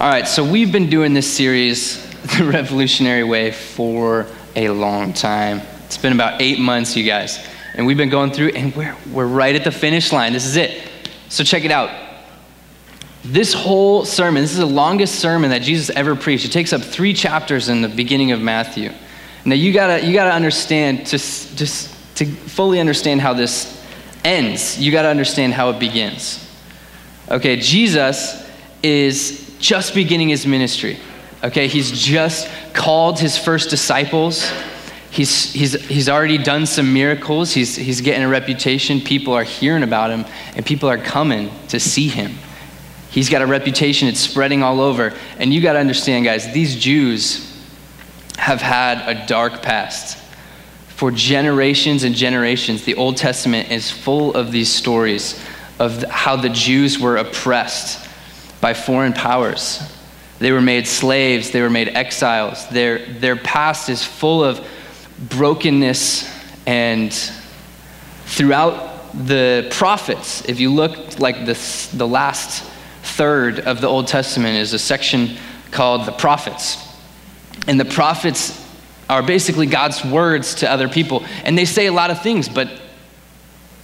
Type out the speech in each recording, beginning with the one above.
All right, so we've been doing this series, The Revolutionary Way, for a long time. It's been about eight months, you guys. And we've been going through, and we're, we're right at the finish line. This is it. So check it out. This whole sermon, this is the longest sermon that Jesus ever preached. It takes up three chapters in the beginning of Matthew. Now you gotta, you gotta understand, just, just to fully understand how this ends, you gotta understand how it begins. Okay, Jesus is just beginning his ministry. Okay, he's just called his first disciples. He's, he's, he's already done some miracles. He's, he's getting a reputation. People are hearing about him, and people are coming to see him. He's got a reputation, it's spreading all over. And you got to understand, guys, these Jews have had a dark past. For generations and generations, the Old Testament is full of these stories of how the Jews were oppressed by foreign powers. They were made slaves, they were made exiles. Their, their past is full of brokenness and throughout the prophets, if you look like the, the last third of the Old Testament is a section called the prophets. And the prophets are basically God's words to other people. And they say a lot of things, but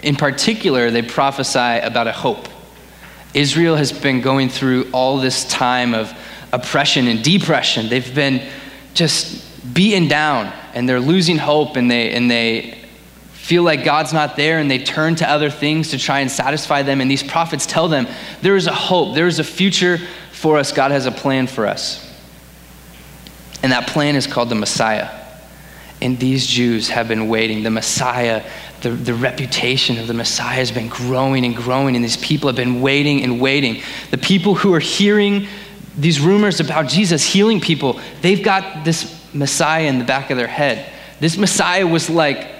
in particular, they prophesy about a hope. Israel has been going through all this time of oppression and depression. They've been just beaten down and they're losing hope and they, and they feel like God's not there and they turn to other things to try and satisfy them. And these prophets tell them there is a hope, there is a future for us. God has a plan for us. And that plan is called the Messiah. And these Jews have been waiting. The Messiah, the, the reputation of the Messiah has been growing and growing, and these people have been waiting and waiting. The people who are hearing these rumors about Jesus healing people, they've got this Messiah in the back of their head. This Messiah was like,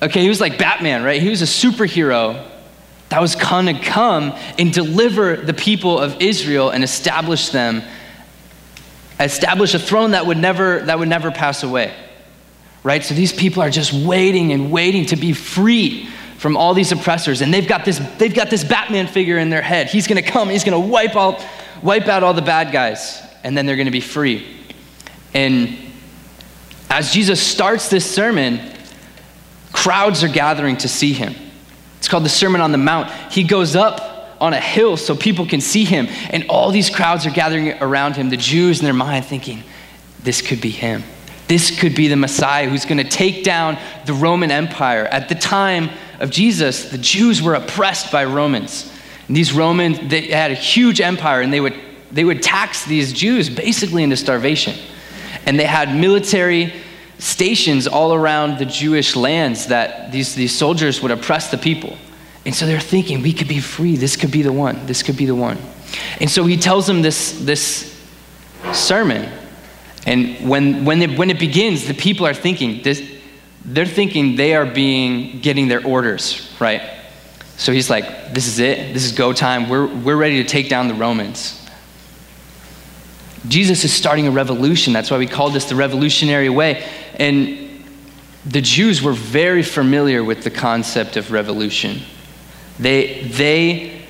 okay, he was like Batman, right? He was a superhero that was going to come and deliver the people of Israel and establish them, establish a throne that would never, that would never pass away. Right? So these people are just waiting and waiting to be free from all these oppressors. And they've got this, they've got this Batman figure in their head. He's gonna come, he's gonna wipe out, wipe out all the bad guys, and then they're gonna be free. And as Jesus starts this sermon, crowds are gathering to see him. It's called the Sermon on the Mount. He goes up on a hill so people can see him, and all these crowds are gathering around him, the Jews in their mind thinking, this could be him. This could be the Messiah who's going to take down the Roman Empire. At the time of Jesus, the Jews were oppressed by Romans. And these Romans, they had a huge empire, and they would, they would tax these Jews basically into starvation. And they had military stations all around the Jewish lands that these, these soldiers would oppress the people. And so they're thinking, we could be free. This could be the one. This could be the one. And so he tells them this, this sermon. And when, when, it, when it begins, the people are thinking, this, they're thinking they are being, getting their orders, right? So he's like, this is it. This is go time. We're, we're ready to take down the Romans. Jesus is starting a revolution. That's why we call this the revolutionary way. And the Jews were very familiar with the concept of revolution. They, they,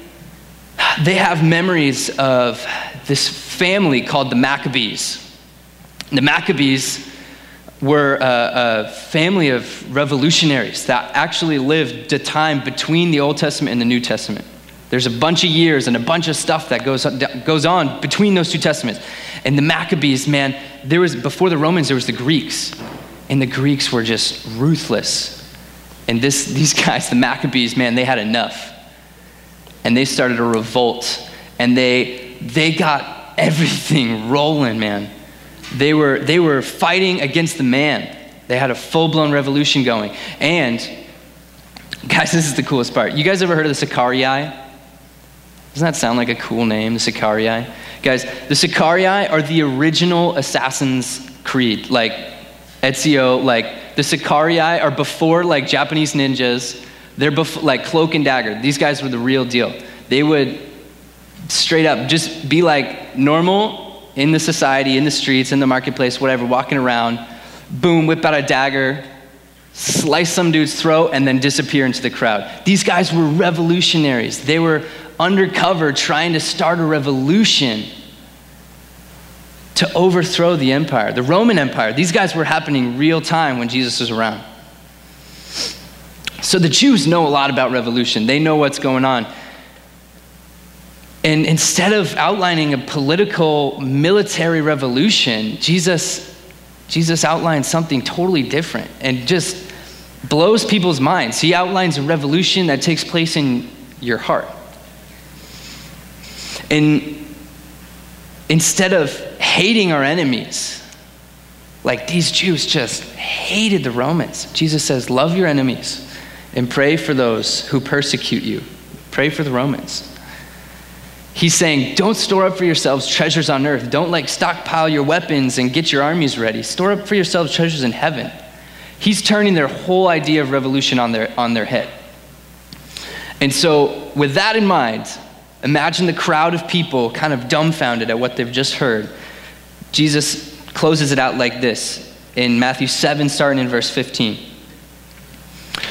they have memories of this family called the Maccabees. The Maccabees were a, a, family of revolutionaries that actually lived the time between the Old Testament and the New Testament. There's a bunch of years and a bunch of stuff that goes, goes on between those two testaments. And the Maccabees, man, there was, before the Romans, there was the Greeks. And the Greeks were just ruthless. And this, these guys, the Maccabees, man, they had enough. And they started a revolt. And they, they got everything rolling, man. They were, they were fighting against the man. They had a full blown revolution going. And, guys, this is the coolest part. You guys ever heard of the Sicarii? Doesn't that sound like a cool name, the Sicarii? Guys, the Sicarii are the original Assassin's Creed. Like Ezio, like the Sicarii are before like Japanese ninjas. They're bef- like cloak and dagger. These guys were the real deal. They would straight up just be like normal in the society, in the streets, in the marketplace, whatever, walking around. Boom, whip out a dagger, slice some dude's throat, and then disappear into the crowd. These guys were revolutionaries. They were undercover trying to start a revolution to overthrow the empire, the Roman Empire. These guys were happening real time when Jesus was around. So the Jews know a lot about revolution, they know what's going on. And instead of outlining a political military revolution, Jesus, Jesus outlines something totally different and just blows people's minds. He outlines a revolution that takes place in your heart. And instead of hating our enemies, like these Jews just hated the Romans, Jesus says, Love your enemies and pray for those who persecute you. Pray for the Romans. He's saying, don't store up for yourselves treasures on earth. Don't like stockpile your weapons and get your armies ready. Store up for yourselves treasures in heaven. He's turning their whole idea of revolution on their, on their head. And so, with that in mind, imagine the crowd of people kind of dumbfounded at what they've just heard. Jesus closes it out like this in Matthew 7, starting in verse 15.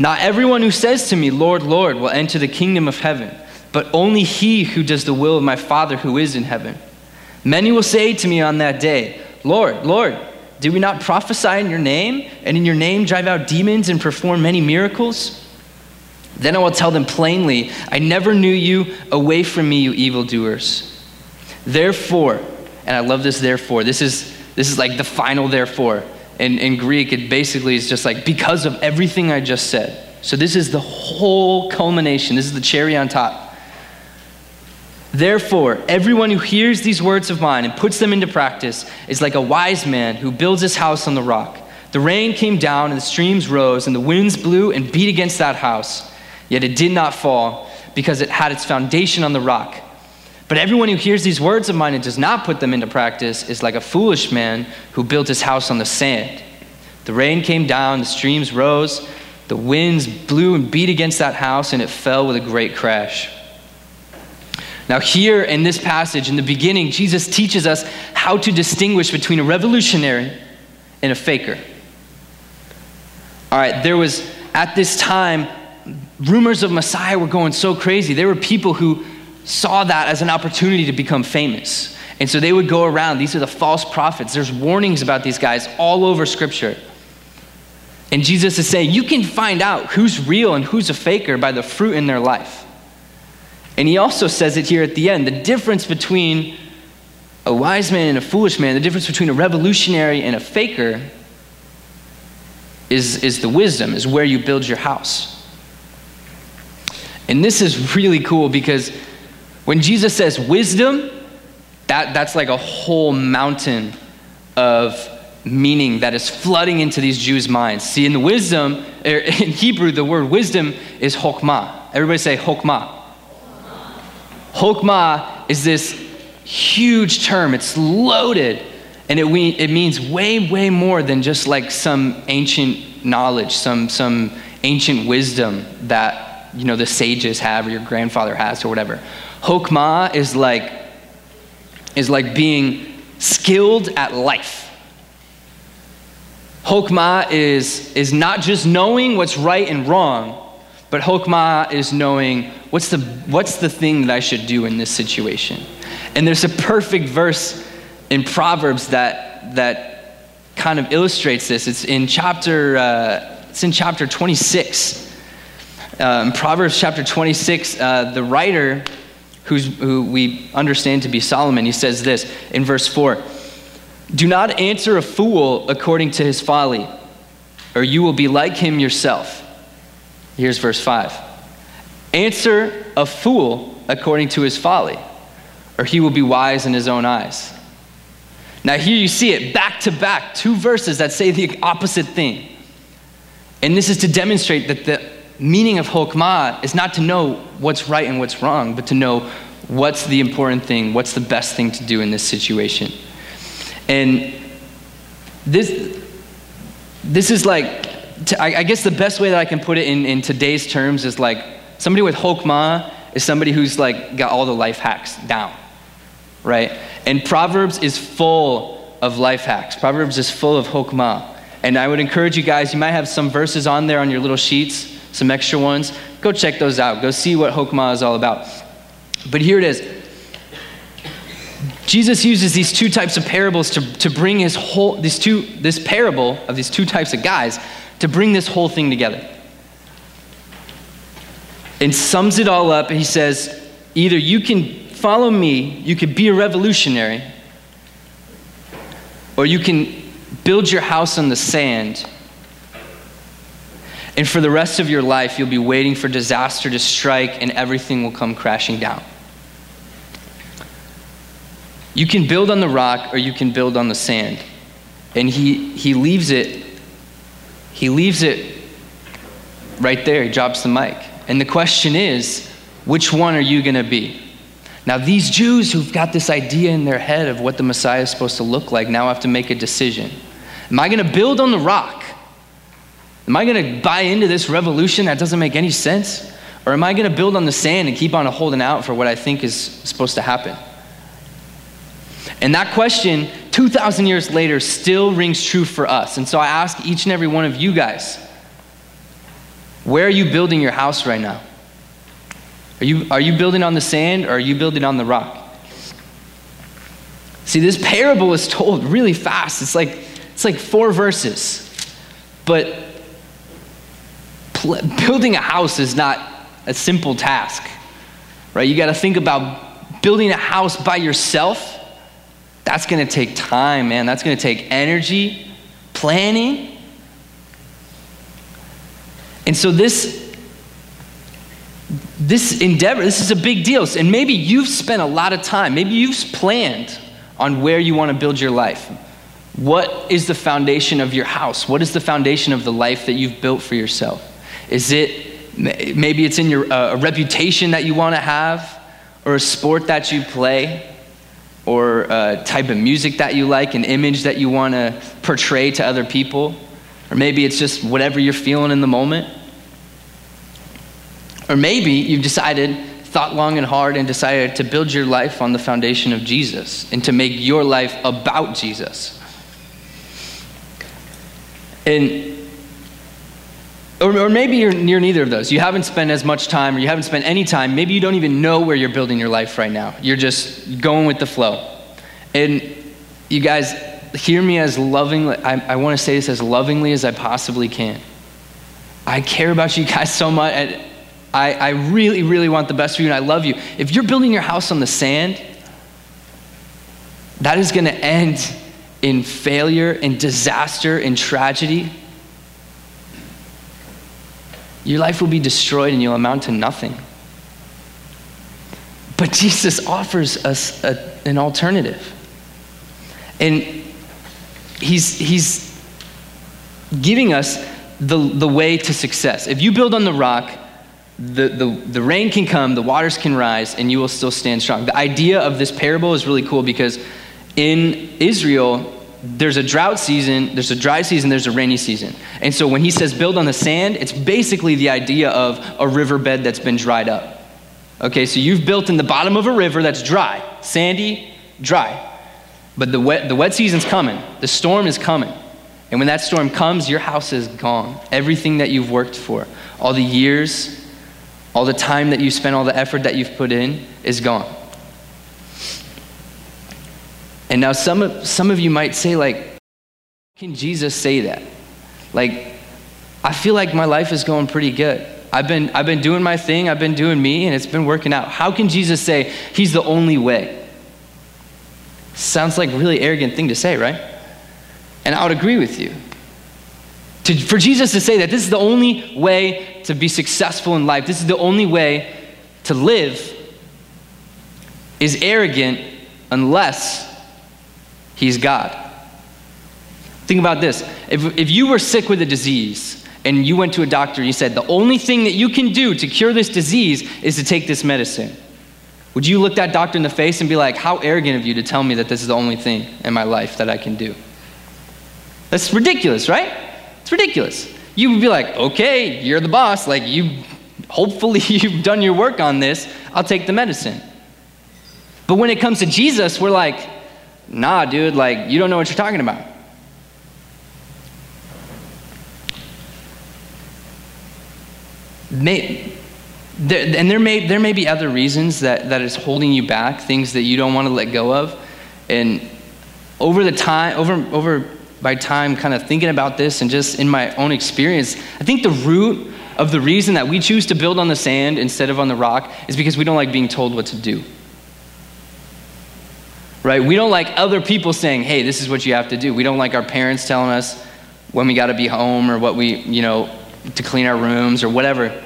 Not everyone who says to me, Lord, Lord, will enter the kingdom of heaven, but only he who does the will of my Father who is in heaven. Many will say to me on that day, Lord, Lord, did we not prophesy in your name, and in your name drive out demons and perform many miracles? Then I will tell them plainly, I never knew you. Away from me, you evildoers. Therefore, and I love this therefore, this is, this is like the final therefore. In, in Greek, it basically is just like because of everything I just said. So this is the whole culmination, this is the cherry on top. Therefore, everyone who hears these words of mine and puts them into practice is like a wise man who builds his house on the rock. The rain came down and the streams rose and the winds blew and beat against that house, yet it did not fall because it had its foundation on the rock. But everyone who hears these words of mine and does not put them into practice is like a foolish man who built his house on the sand. The rain came down, the streams rose, the winds blew and beat against that house, and it fell with a great crash. Now, here in this passage, in the beginning, Jesus teaches us how to distinguish between a revolutionary and a faker. All right, there was at this time, rumors of Messiah were going so crazy. There were people who saw that as an opportunity to become famous. And so they would go around. These are the false prophets. There's warnings about these guys all over Scripture. And Jesus is saying, you can find out who's real and who's a faker by the fruit in their life. And he also says it here at the end the difference between a wise man and a foolish man, the difference between a revolutionary and a faker is, is the wisdom, is where you build your house. And this is really cool because when Jesus says wisdom, that, that's like a whole mountain of meaning that is flooding into these Jews' minds. See, in the wisdom, er, in Hebrew, the word wisdom is chokmah. Everybody say chokmah. Hokmah is this huge term, it's loaded, and it, it means way, way more than just like some ancient knowledge, some, some ancient wisdom that you know the sages have or your grandfather has or whatever. Hokmah is like is like being skilled at life. Hokmah is, is not just knowing what's right and wrong, but Hokmah is knowing what's the, what's the thing that I should do in this situation. And there's a perfect verse in Proverbs that, that kind of illustrates this. It's in chapter, uh, it's in chapter 26. Um, Proverbs chapter 26, uh, the writer, who we understand to be Solomon, he says this in verse 4 Do not answer a fool according to his folly, or you will be like him yourself. Here's verse 5 Answer a fool according to his folly, or he will be wise in his own eyes. Now, here you see it back to back, two verses that say the opposite thing. And this is to demonstrate that the meaning of Hokmah is not to know what's right and what's wrong, but to know what's the important thing, what's the best thing to do in this situation. And this, this is like, I guess the best way that I can put it in, in today's terms is like somebody with Hokmah is somebody who's like got all the life hacks down, right? And Proverbs is full of life hacks. Proverbs is full of Hokmah. And I would encourage you guys, you might have some verses on there on your little sheets, some extra ones. Go check those out. Go see what Hokmah is all about. But here it is. Jesus uses these two types of parables to, to bring his whole, these two, this parable of these two types of guys to bring this whole thing together. And sums it all up. And he says, either you can follow me, you could be a revolutionary, or you can build your house on the sand. And for the rest of your life, you'll be waiting for disaster to strike and everything will come crashing down. You can build on the rock or you can build on the sand. And he, he leaves it, he leaves it right there. He drops the mic. And the question is, which one are you going to be? Now, these Jews who've got this idea in their head of what the Messiah is supposed to look like now have to make a decision. Am I going to build on the rock? Am I going to buy into this revolution that doesn't make any sense? Or am I going to build on the sand and keep on holding out for what I think is supposed to happen? And that question, 2,000 years later, still rings true for us. And so I ask each and every one of you guys where are you building your house right now? Are you, are you building on the sand or are you building on the rock? See, this parable is told really fast. It's like, it's like four verses. But pl- building a house is not a simple task, right? You got to think about building a house by yourself that's going to take time, man. That's going to take energy, planning. And so this this endeavor, this is a big deal. And maybe you've spent a lot of time, maybe you've planned on where you want to build your life. What is the foundation of your house? What is the foundation of the life that you've built for yourself? Is it maybe it's in your uh, a reputation that you want to have or a sport that you play? or a type of music that you like, an image that you want to portray to other people, or maybe it's just whatever you're feeling in the moment. Or maybe you've decided, thought long and hard, and decided to build your life on the foundation of Jesus and to make your life about Jesus. And or, or, maybe you're near neither of those. You haven't spent as much time, or you haven't spent any time. Maybe you don't even know where you're building your life right now. You're just going with the flow. And you guys, hear me as lovingly, I, I want to say this as lovingly as I possibly can. I care about you guys so much. And I, I really, really want the best for you, and I love you. If you're building your house on the sand, that is going to end in failure, in disaster, in tragedy your life will be destroyed and you'll amount to nothing. But Jesus offers us a, an alternative. And he's, he's giving us the, the way to success. If you build on the rock, the, the, the rain can come, the waters can rise, and you will still stand strong. The idea of this parable is really cool because in Israel, there's a drought season, there's a dry season, there's a rainy season. And so when he says build on the sand, it's basically the idea of a riverbed that's been dried up. Okay, so you've built in the bottom of a river that's dry, sandy, dry. But the wet, the wet season's coming, the storm is coming. And when that storm comes, your house is gone. Everything that you've worked for, all the years, all the time that you spent, all the effort that you've put in is gone. And now some of, some of you might say, like, can Jesus say that? Like, I feel like my life is going pretty good. I've been, I've been doing my thing, I've been doing me, and it's been working out. How can Jesus say he's the only way? Sounds like a really arrogant thing to say, right? And I would agree with you. To, for Jesus to say that this is the only way to be successful in life, this is the only way to live, is arrogant unless He's God. Think about this. If, if you were sick with a disease and you went to a doctor and you said, the only thing that you can do to cure this disease is to take this medicine, would you look that doctor in the face and be like, how arrogant of you to tell me that this is the only thing in my life that I can do? That's ridiculous, right? It's ridiculous. You would be like, okay, you're the boss. Like, you, hopefully, you've done your work on this. I'll take the medicine. But when it comes to Jesus, we're like, nah, dude, like, you don't know what you're talking about. May, there, and there may, there may be other reasons that, that is holding you back, things that you don't want to let go of. And over the time, over, over by time kind of thinking about this and just in my own experience, I think the root of the reason that we choose to build on the sand instead of on the rock is because we don't like being told what to do. Right? We don't like other people saying, hey, this is what you have to do. We don't like our parents telling us when we got to be home or what we, you know, to clean our rooms or whatever.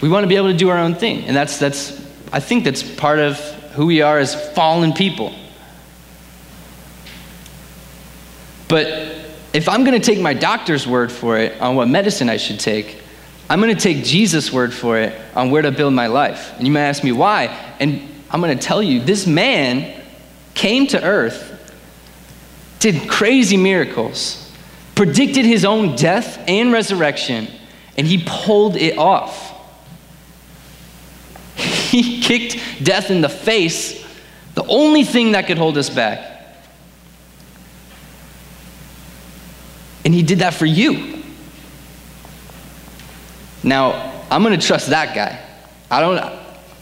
We want to be able to do our own thing. And that's, that's I think that's part of who we are as fallen people. But if I'm going to take my doctor's word for it on what medicine I should take, I'm going to take Jesus' word for it on where to build my life. And you may ask me why. And I'm going to tell you this man came to earth, did crazy miracles, predicted his own death and resurrection, and he pulled it off. He kicked death in the face, the only thing that could hold us back. And he did that for you. Now, I'm going to trust that guy. I don't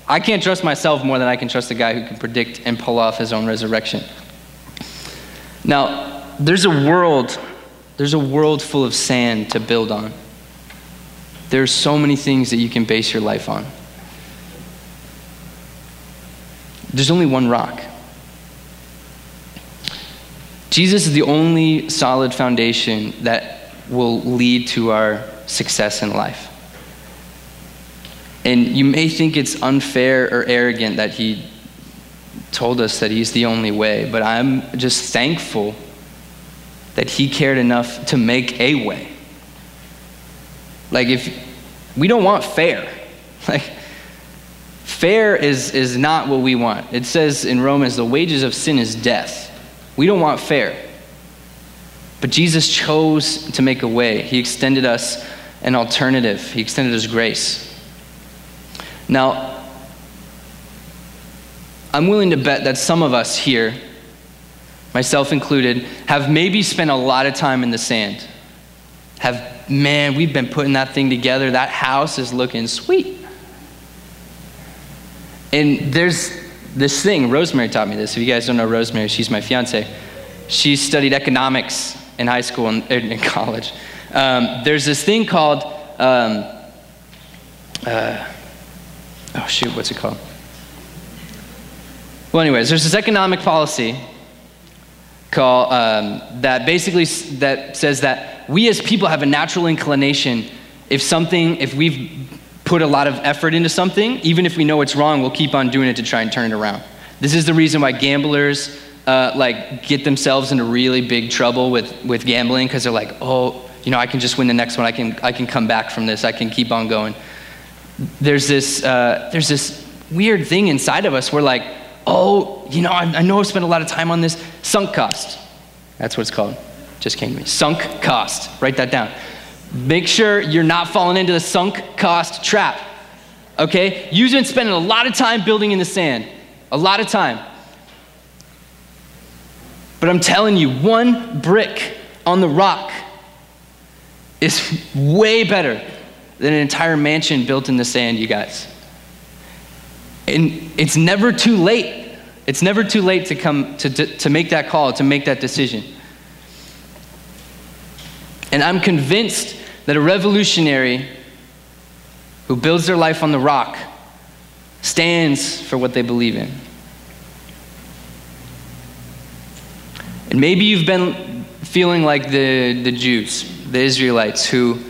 I can't trust myself more than I can trust the guy who can predict and pull off his own resurrection. Now, there's a world there's a world full of sand to build on. There's so many things that you can base your life on. There's only one rock. Jesus is the only solid foundation that will lead to our success in life. And you may think it's unfair or arrogant that he told us that he's the only way, but I'm just thankful that he cared enough to make a way. Like, if we don't want fair, like, fair is, is not what we want. It says in Romans, the wages of sin is death. We don't want fair. But Jesus chose to make a way. He extended us an alternative, He extended us grace. Now, I'm willing to bet that some of us here, myself included, have maybe spent a lot of time in the sand. Have, man, we've been putting that thing together. That house is looking sweet. And there's this thing, Rosemary taught me this. If you guys don't know Rosemary, she's my fiance. She studied economics in high school and in college. Um, there's this thing called, um, uh, oh shoot, what's it called? Well, anyways, there's this economic policy called um, that basically that says that we as people have a natural inclination if something, if we've put a lot of effort into something, even if we know it's wrong, we'll keep on doing it to try and turn it around. This is the reason why gamblers uh, like get themselves into really big trouble with, with gambling because they're like, oh, you know, I can just win the next one. I can, I can come back from this. I can keep on going. There's this, uh, there's this weird thing inside of us We're like, oh, you know, I, I know I've spent a lot of time on this. Sunk cost. That's what it's called. Just came to me. Sunk cost. Write that down. Make sure you're not falling into the sunk cost trap. Okay? You've been spending a lot of time building in the sand. A lot of time. But I'm telling you, one brick on the rock is way better than an entire mansion built in the sand, you guys. And it's never too late. It's never too late to come to, to, to make that call, to make that decision. And I'm convinced that a revolutionary who builds their life on the rock stands for what they believe in. And maybe you've been feeling like the, the Jews, the Israelites, who,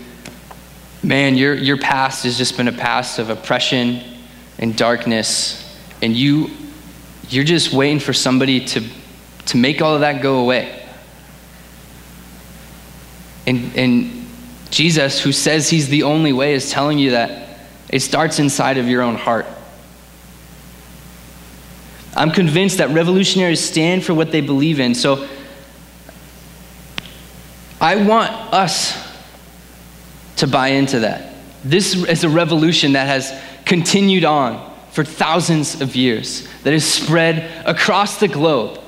man, your, your past has just been a past of oppression and darkness, and you, you're just waiting for somebody to, to make all of that go away. And, and Jesus, who says he's the only way, is telling you that it starts inside of your own heart. I'm convinced that revolutionaries stand for what they believe in. So I want us to buy into that. This is a revolution that has continued on for thousands of years, that has spread across the globe,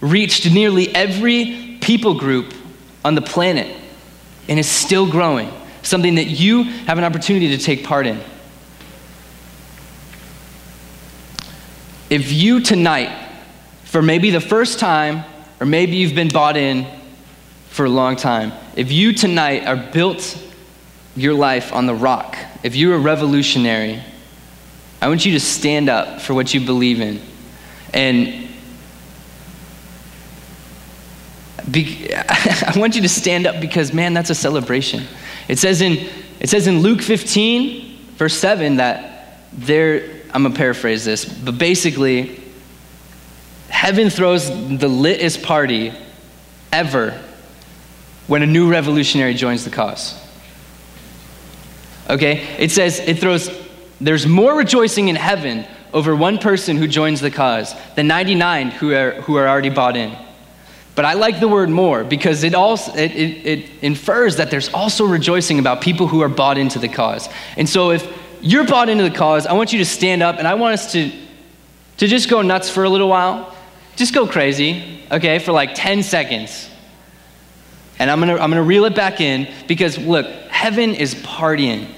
reached nearly every people group on the planet, and is still growing. Something that you have an opportunity to take part in. If you tonight, for maybe the first time, or maybe you've been bought in for a long time, if you tonight are built your life on the rock, if you're a revolutionary, I want you to stand up for what you believe in. And be, I want you to stand up because, man, that's a celebration. It says in, it says in Luke 15, verse 7, that there, I'm going to paraphrase this, but basically, heaven throws the litest party ever when a new revolutionary joins the cause. Okay? It says it throws, there's more rejoicing in heaven over one person who joins the cause than 99 who are, who are already bought in. But I like the word more because it also it, it, it infers that there's also rejoicing about people who are bought into the cause. And so if you're bought into the cause, I want you to stand up and I want us to, to just go nuts for a little while. Just go crazy, okay, for like 10 seconds. And I'm gonna, I'm gonna reel it back in because look, heaven is partying.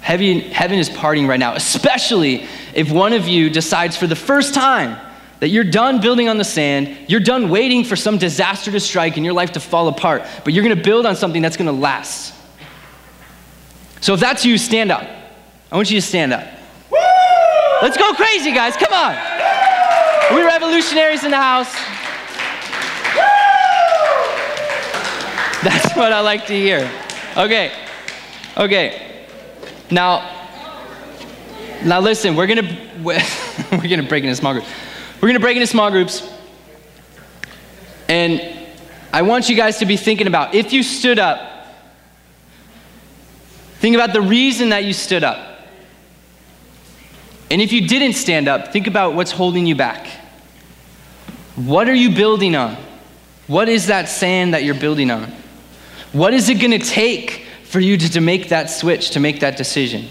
Heaven, heaven is partying right now, especially if one of you decides for the first time that you're done building on the sand, you're done waiting for some disaster to strike and your life to fall apart, but you're gonna build on something that's gonna last. So if that's you, stand up. I want you to stand up. Woo! Let's go crazy, guys. Come on. We revolutionaries in the house. Woo! That's what I like to hear. Okay. Okay. Now, now listen, we're gonna we're gonna break into small groups. We're gonna break into small groups. And I want you guys to be thinking about if you stood up, think about the reason that you stood up. And if you didn't stand up, think about what's holding you back. What are you building on? What is that sand that you're building on? What is it going to take for you to, to make that switch, to make that decision?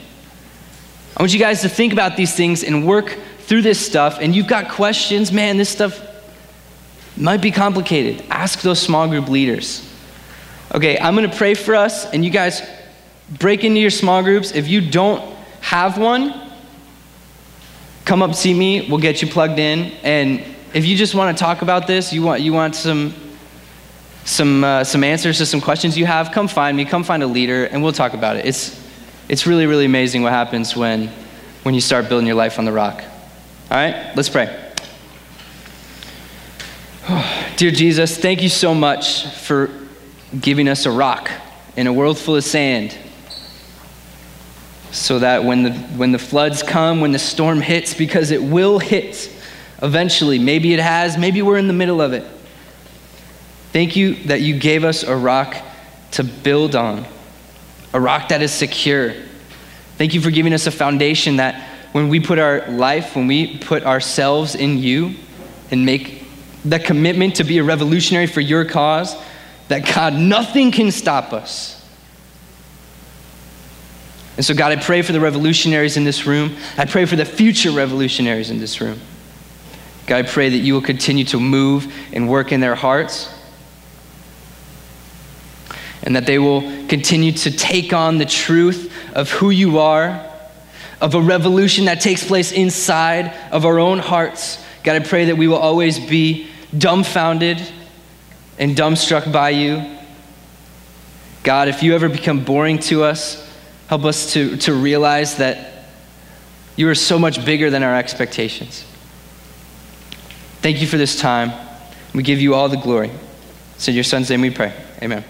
I want you guys to think about these things and work through this stuff. And you've got questions, man, this stuff might be complicated. Ask those small group leaders. Okay, I'm going to pray for us, and you guys break into your small groups. If you don't have one, come up see me we'll get you plugged in and if you just want to talk about this you want you want some some uh, some answers to some questions you have come find me come find a leader and we'll talk about it. It's it's really really amazing what happens when when you start building your life on the rock. All right let's pray. Dear jesus thank you so much for giving us a rock in a world full of sand so that when the, when the floods come, when the storm hits, because it will hit eventually, maybe it has, maybe we're in the middle of it. Thank you that you gave us a rock to build on, a rock that is secure. Thank you for giving us a foundation that when we put our life, when we put ourselves in you and make that commitment to be a revolutionary for your cause, that God, nothing can stop us. And so, God, I pray for the revolutionaries in this room. I pray for the future revolutionaries in this room. God, I pray that you will continue to move and work in their hearts. And that they will continue to take on the truth of who you are, of a revolution that takes place inside of our own hearts. God, I pray that we will always be dumbfounded and dumbstruck by you. God, if you ever become boring to us, Help us to, to realize that you are so much bigger than our expectations. Thank you for this time. We give you all the glory. In your son's name we pray. Amen.